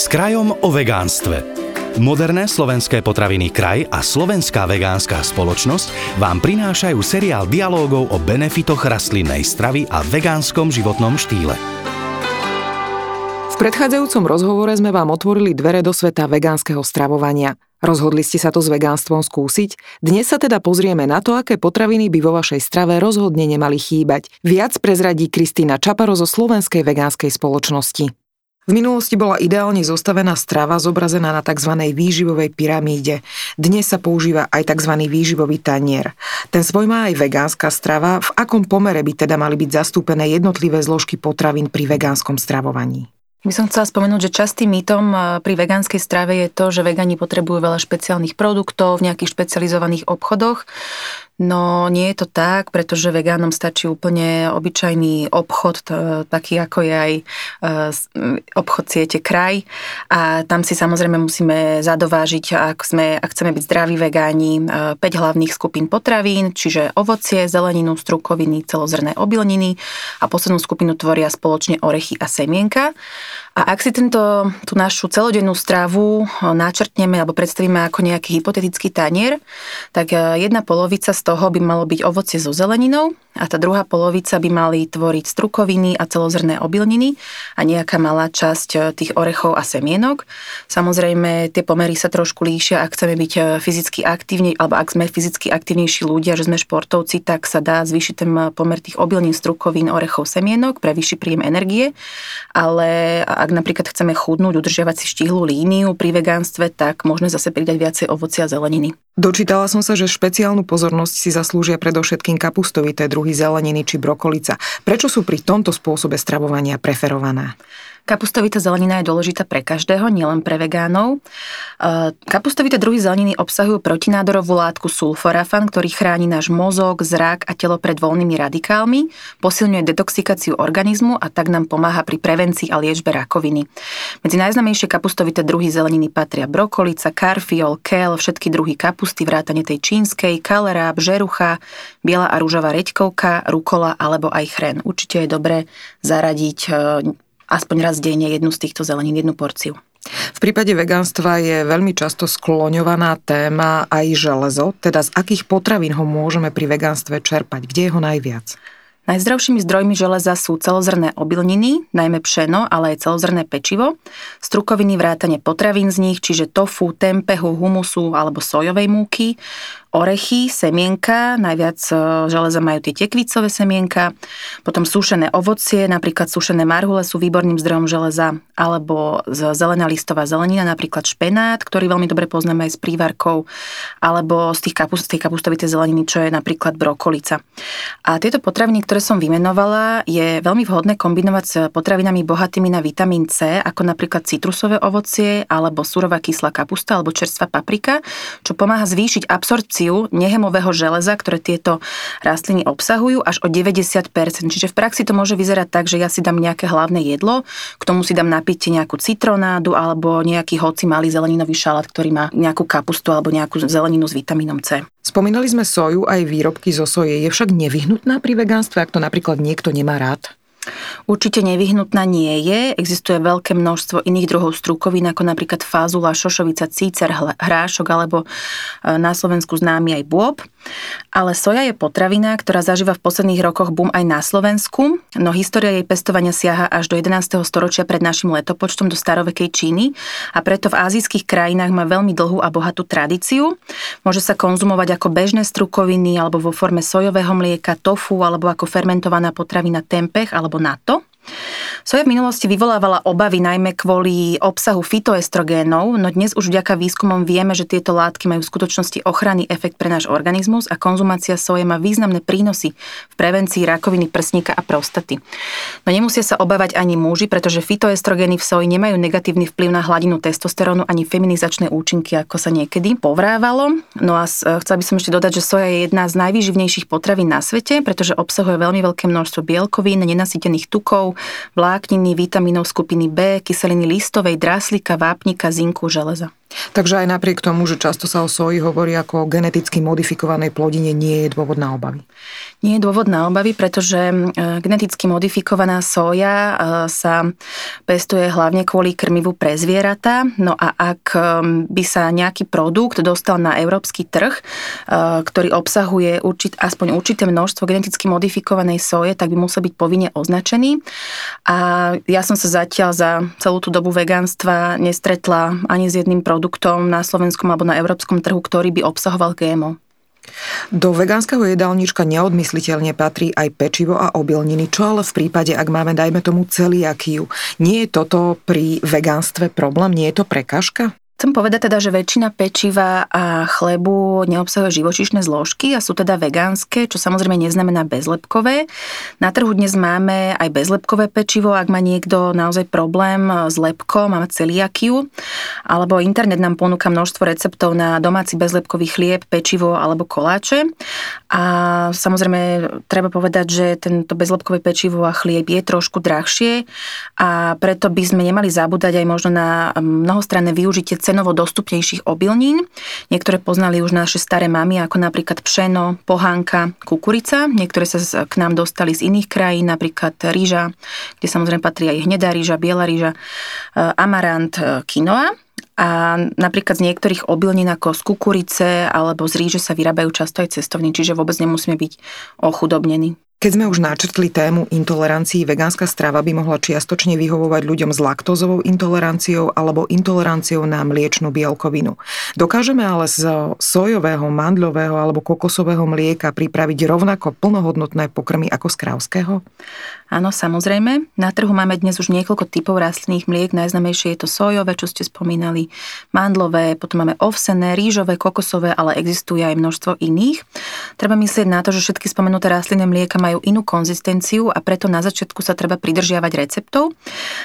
S krajom o vegánstve. Moderné slovenské potraviny Kraj a Slovenská vegánska spoločnosť vám prinášajú seriál dialógov o benefitoch rastlinnej stravy a vegánskom životnom štýle. V predchádzajúcom rozhovore sme vám otvorili dvere do sveta vegánskeho stravovania. Rozhodli ste sa to s vegánstvom skúsiť? Dnes sa teda pozrieme na to, aké potraviny by vo vašej strave rozhodne nemali chýbať. Viac prezradí Kristýna Čaparo zo Slovenskej vegánskej spoločnosti. V minulosti bola ideálne zostavená strava zobrazená na tzv. výživovej pyramíde. Dnes sa používa aj tzv. výživový tanier. Ten svoj má aj vegánska strava. V akom pomere by teda mali byť zastúpené jednotlivé zložky potravín pri vegánskom stravovaní? By som chcela spomenúť, že častým mýtom eh, pri vegánskej strave je to, že vegani potrebujú veľa špeciálnych produktov v nejakých špecializovaných obchodoch. No nie je to tak, pretože vegánom stačí úplne obyčajný obchod, taký ako je aj e, obchod siete kraj a tam si samozrejme musíme zadovážiť, ak, sme, ak chceme byť zdraví vegáni, 5 e, hlavných skupín potravín, čiže ovocie, zeleninu, strukoviny, celozrné obilniny a poslednú skupinu tvoria spoločne orechy a semienka. A ak si tento, tú našu celodennú stravu načrtneme alebo predstavíme ako nejaký hypotetický tanier, tak e, jedna polovica z toho by malo byť ovocie so zeleninou a tá druhá polovica by mali tvoriť strukoviny a celozrné obilniny a nejaká malá časť e, tých orechov a semienok. Samozrejme, tie pomery sa trošku líšia, ak chceme byť e, fyzicky aktívni, alebo ak sme fyzicky aktívnejší ľudia, že sme športovci, tak sa dá zvýšiť ten pomer tých obilnín, strukovín, orechov, semienok pre vyšší príjem energie, ale ak napríklad chceme chudnúť, udržiavať si štíhlu líniu pri vegánstve, tak môžeme zase pridať viacej ovocia a zeleniny. Dočítala som sa, že špeciálnu pozornosť si zaslúžia predovšetkým kapustovité druhy zeleniny či brokolica. Prečo sú pri tomto spôsobe stravovania preferované? Kapustovitá zelenina je dôležitá pre každého, nielen pre vegánov. E, kapustovité druhy zeleniny obsahujú protinádorovú látku sulforafan, ktorý chráni náš mozog, zrak a telo pred voľnými radikálmi, posilňuje detoxikáciu organizmu a tak nám pomáha pri prevencii a liečbe rakoviny. Medzi najznamejšie kapustovité druhy zeleniny patria brokolica, karfiol, kel, všetky druhy kapusty, vrátane tej čínskej, kaleráb, žerucha, biela a rúžová reďkovka, rukola alebo aj chren. Určite je dobré zaradiť e, aspoň raz denne jednu z týchto zelenín, jednu porciu. V prípade vegánstva je veľmi často skloňovaná téma aj železo, teda z akých potravín ho môžeme pri vegánstve čerpať, kde je ho najviac? Najzdravšími zdrojmi železa sú celozrné obilniny, najmä pšeno, ale aj celozrné pečivo, strukoviny vrátane potravín z nich, čiže tofu, tempehu, humusu alebo sojovej múky, orechy, semienka, najviac e, železa majú tie tekvicové semienka, potom sušené ovocie, napríklad sušené marhule sú výborným zdrojom železa, alebo zelená listová zelenina, napríklad špenát, ktorý veľmi dobre poznáme aj s prívarkou, alebo z tých, kapust, z tej kapustovitej zeleniny, čo je napríklad brokolica. A tieto potraviny, ktoré som vymenovala, je veľmi vhodné kombinovať s potravinami bohatými na vitamín C, ako napríklad citrusové ovocie, alebo surová kyslá kapusta, alebo čerstvá paprika, čo pomáha zvýšiť absorpciu absorpciu nehemového železa, ktoré tieto rastliny obsahujú, až o 90%. Čiže v praxi to môže vyzerať tak, že ja si dám nejaké hlavné jedlo, k tomu si dám napiť nejakú citronádu alebo nejaký hoci malý zeleninový šalát, ktorý má nejakú kapustu alebo nejakú zeleninu s vitamínom C. Spomínali sme soju aj výrobky zo soje. Je však nevyhnutná pri vegánstve, ak to napríklad niekto nemá rád? Určite nevyhnutná nie je. Existuje veľké množstvo iných druhov strukovín, ako napríklad fázula, šošovica, cícer, hrášok alebo e, na Slovensku známy aj bôb. Ale soja je potravina, ktorá zažíva v posledných rokoch boom aj na Slovensku, no história jej pestovania siaha až do 11. storočia pred našim letopočtom do starovekej Číny a preto v azijských krajinách má veľmi dlhú a bohatú tradíciu. Môže sa konzumovať ako bežné strukoviny alebo vo forme sojového mlieka, tofu alebo ako fermentovaná potravina tempeh alebo NATO. Soja v minulosti vyvolávala obavy najmä kvôli obsahu fitoestrogénov, no dnes už vďaka výskumom vieme, že tieto látky majú v skutočnosti ochranný efekt pre náš organizmus a konzumácia soje má významné prínosy v prevencii rakoviny prsníka a prostaty. No nemusia sa obávať ani muži, pretože fitoestrogény v soji nemajú negatívny vplyv na hladinu testosterónu ani feminizačné účinky, ako sa niekedy povrávalo. No a chcela by som ešte dodať, že soja je jedna z najvýživnejších potravín na svete, pretože obsahuje veľmi veľké množstvo bielkovín, nenasýtených tukov, vlákniny, vitamínov skupiny B, kyseliny listovej, draslíka, vápnika, zinku, železa. Takže aj napriek tomu, že často sa o soji hovorí ako o geneticky modifikovanej plodine, nie je dôvod na obavy. Nie je dôvod na obavy, pretože e, geneticky modifikovaná soja e, sa pestuje hlavne kvôli krmivu pre zvieratá. No a ak e, by sa nejaký produkt dostal na európsky trh, ktorý obsahuje určit, aspoň určité množstvo geneticky modifikovanej soje, tak by musel byť povinne označený. A ja som sa zatiaľ za celú tú dobu vegánstva nestretla ani s jedným produktom na slovenskom alebo na európskom trhu, ktorý by obsahoval GMO. Do vegánskeho jedálnička neodmysliteľne patrí aj pečivo a obilniny. Čo ale v prípade, ak máme, dajme tomu, celiakiu? Nie je toto pri vegánstve problém? Nie je to prekažka? Chcem povedať teda, že väčšina pečiva a chlebu neobsahuje živočíšne zložky a sú teda vegánske, čo samozrejme neznamená bezlepkové. Na trhu dnes máme aj bezlepkové pečivo, ak má niekto naozaj problém s lepkom, má celiakiu, alebo internet nám ponúka množstvo receptov na domáci bezlepkový chlieb, pečivo alebo koláče. A samozrejme treba povedať, že tento bezlepkové pečivo a chlieb je trošku drahšie a preto by sme nemali zabúdať aj možno na mnohostranné využitie cenovo dostupnejších obilnín. Niektoré poznali už naše staré mamy, ako napríklad pšeno, pohánka, kukurica. Niektoré sa k nám dostali z iných krajín, napríklad rýža, kde samozrejme patrí aj hnedá rýža, biela rýža, e, amarant, e, kinoa. A napríklad z niektorých obilnín ako z kukurice alebo z ríže sa vyrábajú často aj cestovní, čiže vôbec nemusíme byť ochudobnení. Keď sme už načrtli tému intolerancií, vegánska strava by mohla čiastočne vyhovovať ľuďom s laktózovou intoleranciou alebo intoleranciou na mliečnú bielkovinu. Dokážeme ale z sojového, mandľového alebo kokosového mlieka pripraviť rovnako plnohodnotné pokrmy ako z krávského? Áno, samozrejme. Na trhu máme dnes už niekoľko typov rastlinných mliek. Najznamejšie je to sojové, čo ste spomínali, mandlové, potom máme ovsené, rýžové, kokosové, ale existuje aj množstvo iných. Treba myslieť na to, že všetky spomenuté rastlinné mlieka majú inú konzistenciu a preto na začiatku sa treba pridržiavať receptov.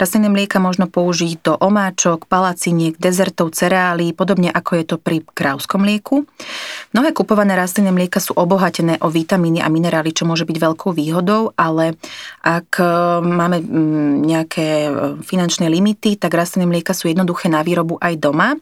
Rastlinné mlieka možno použiť do omáčok, palaciniek, dezertov, cereálií, podobne ako je to pri krávskom mlieku. Mnohé kupované rastlinné mlieka sú obohatené o vitamíny a minerály, čo môže byť veľkou výhodou, ale ak e, máme nejaké e, finančné limity, tak rastlinné mlieka sú jednoduché na výrobu aj doma.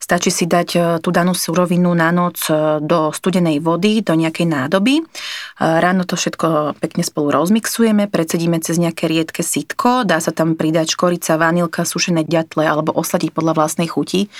Stačí si dať e, tú danú surovinu na noc do studenej vody, do nejakej nádoby. Ráno to všetko pekne spolu rozmixujeme, predsedíme cez nejaké riedke sitko, dá sa tam pridať škorica, vanilka, sušené ďatle alebo osladiť podľa vlastnej chuti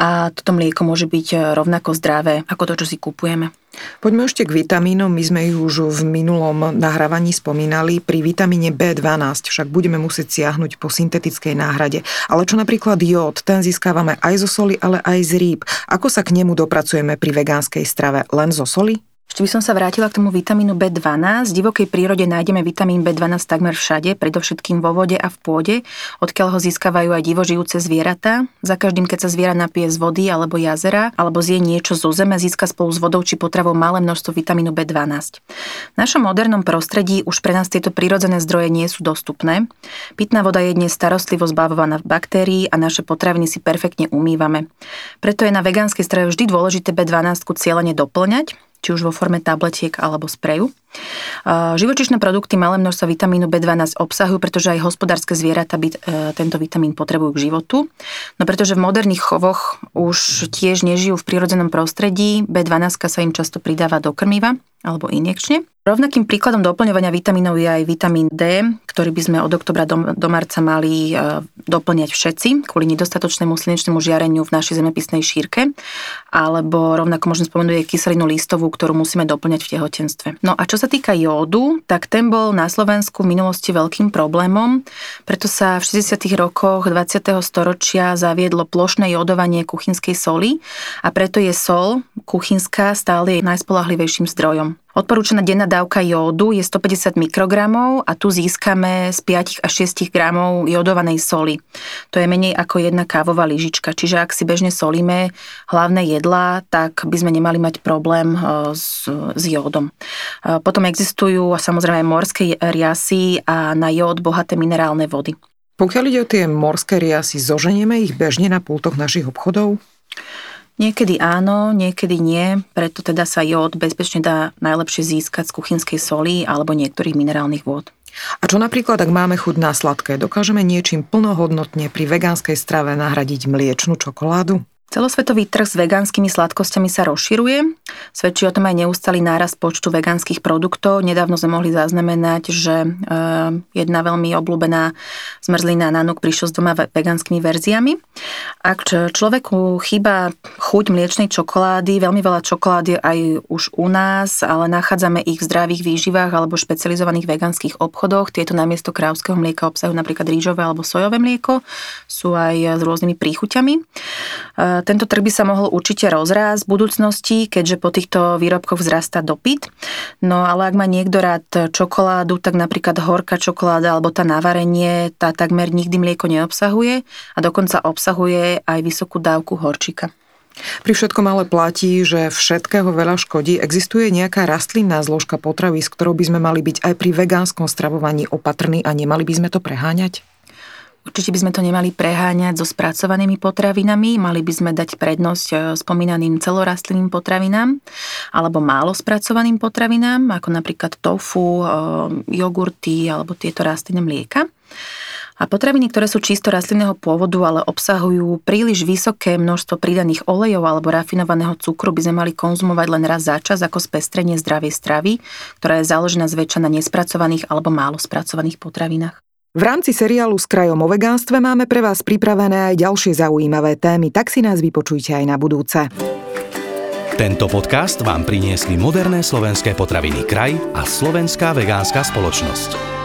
a toto mlieko môže byť rovnako zdravé ako to, čo si kupujeme. Poďme ešte k vitamínom. My sme ich už v minulom nahrávaní spomínali. Pri vitamíne B12 však budeme musieť siahnuť po syntetickej náhrade. Ale čo napríklad jód, ten získavame aj zo soli, ale aj z rýb. Ako sa k nemu dopracujeme pri vegánskej strave? Len zo soli? Ešte by som sa vrátila k tomu vitamínu B12. V divokej prírode nájdeme vitamín B12 takmer všade, predovšetkým vo vode a v pôde, odkiaľ ho získavajú aj divožijúce zvieratá. Za každým, keď sa zviera napije z vody alebo jazera, alebo zje niečo zo zeme, získa spolu s vodou či potravou malé množstvo vitamínu B12. V našom modernom prostredí už pre nás tieto prírodzené zdroje nie sú dostupné. Pitná voda je dnes starostlivo zbavovaná baktérií a naše potraviny si perfektne umývame. Preto je na vegánskej strave vždy dôležité B12 cieľene doplňať, či už vo forme tabletiek alebo spreju. Živočišné produkty malé množstvo vitamínu B12 obsahujú, pretože aj hospodárske zvieratá by, e, tento vitamín potrebujú k životu. No pretože v moderných chovoch už tiež nežijú v prírodzenom prostredí, B12 sa im často pridáva do krmiva alebo injekčne. Rovnakým príkladom doplňovania vitamínov je aj vitamín D, ktorý by sme od oktobra do, do marca mali e, doplňať všetci kvôli nedostatočnému slnečnému žiareniu v našej zemepisnej šírke. Alebo rovnako môžem spomenúť aj kyselinu listovú, ktorú musíme doplňať v tehotenstve. No a čo sa týka jódu, tak ten bol na Slovensku v minulosti veľkým problémom, preto sa v 60. rokoch 20. storočia zaviedlo plošné jódovanie kuchynskej soli a preto je sol kuchynská stále najspolahlivejším zdrojom. Odporúčaná denná dávka jódu je 150 mikrogramov a tu získame z 5 až 6 gramov jodovanej soli. To je menej ako jedna kávová lyžička, čiže ak si bežne solíme hlavné jedlá, tak by sme nemali mať problém e, s, s jódom. E, potom existujú samozrejme morské riasy a na jód bohaté minerálne vody. Pokiaľ ide o tie morské riasy, zoženieme ich bežne na pultoch našich obchodov? Niekedy áno, niekedy nie, preto teda sa jód bezpečne dá najlepšie získať z kuchynskej soli alebo niektorých minerálnych vôd. A čo napríklad, ak máme chuť na sladké, dokážeme niečím plnohodnotne pri vegánskej strave nahradiť mliečnú čokoládu? Celosvetový trh s vegánskymi sladkosťami sa rozširuje. Svedčí o tom aj neustály náraz počtu vegánskych produktov. Nedávno sme mohli zaznamenať, že eh, jedna veľmi obľúbená zmrzlina Nanuk prišla s dvoma vegánskymi verziami. Ak človeku chýba chuť mliečnej čokolády, veľmi veľa čokolády aj už u nás, ale nachádzame ich v zdravých výživách alebo špecializovaných vegánskych obchodoch. Tieto namiesto krávského mlieka obsahujú napríklad rýžové alebo sojové mlieko. Sú aj s rôznymi príchuťami eh, tento trh by sa mohol určite rozrásť v budúcnosti, keďže po týchto výrobkoch vzrastá dopyt. No ale ak má niekto rád čokoládu, tak napríklad horká čokoláda alebo tá na varenie, tá takmer nikdy mlieko neobsahuje a dokonca obsahuje aj vysokú dávku horčika. Pri všetkom ale platí, že všetkého veľa škodí. Existuje nejaká rastlinná zložka potravy, s ktorou by sme mali byť aj pri vegánskom stravovaní opatrní a nemali by sme to preháňať? Určite by sme to nemali preháňať so spracovanými potravinami, mali by sme dať prednosť e, spomínaným celorastlinným potravinám alebo málo spracovaným potravinám, ako napríklad tofu, e, jogurty alebo tieto rastlinné mlieka. A potraviny, ktoré sú čisto rastlinného pôvodu, ale obsahujú príliš vysoké množstvo pridaných olejov alebo rafinovaného cukru, by sme mali konzumovať len raz za čas ako spestrenie zdravej stravy, ktorá je založená zväčša na nespracovaných alebo málo spracovaných potravinách. V rámci seriálu s krajom o vegánstve máme pre vás pripravené aj ďalšie zaujímavé témy, tak si nás vypočujte aj na budúce. Tento podcast vám priniesli moderné slovenské potraviny Kraj a Slovenská vegánska spoločnosť.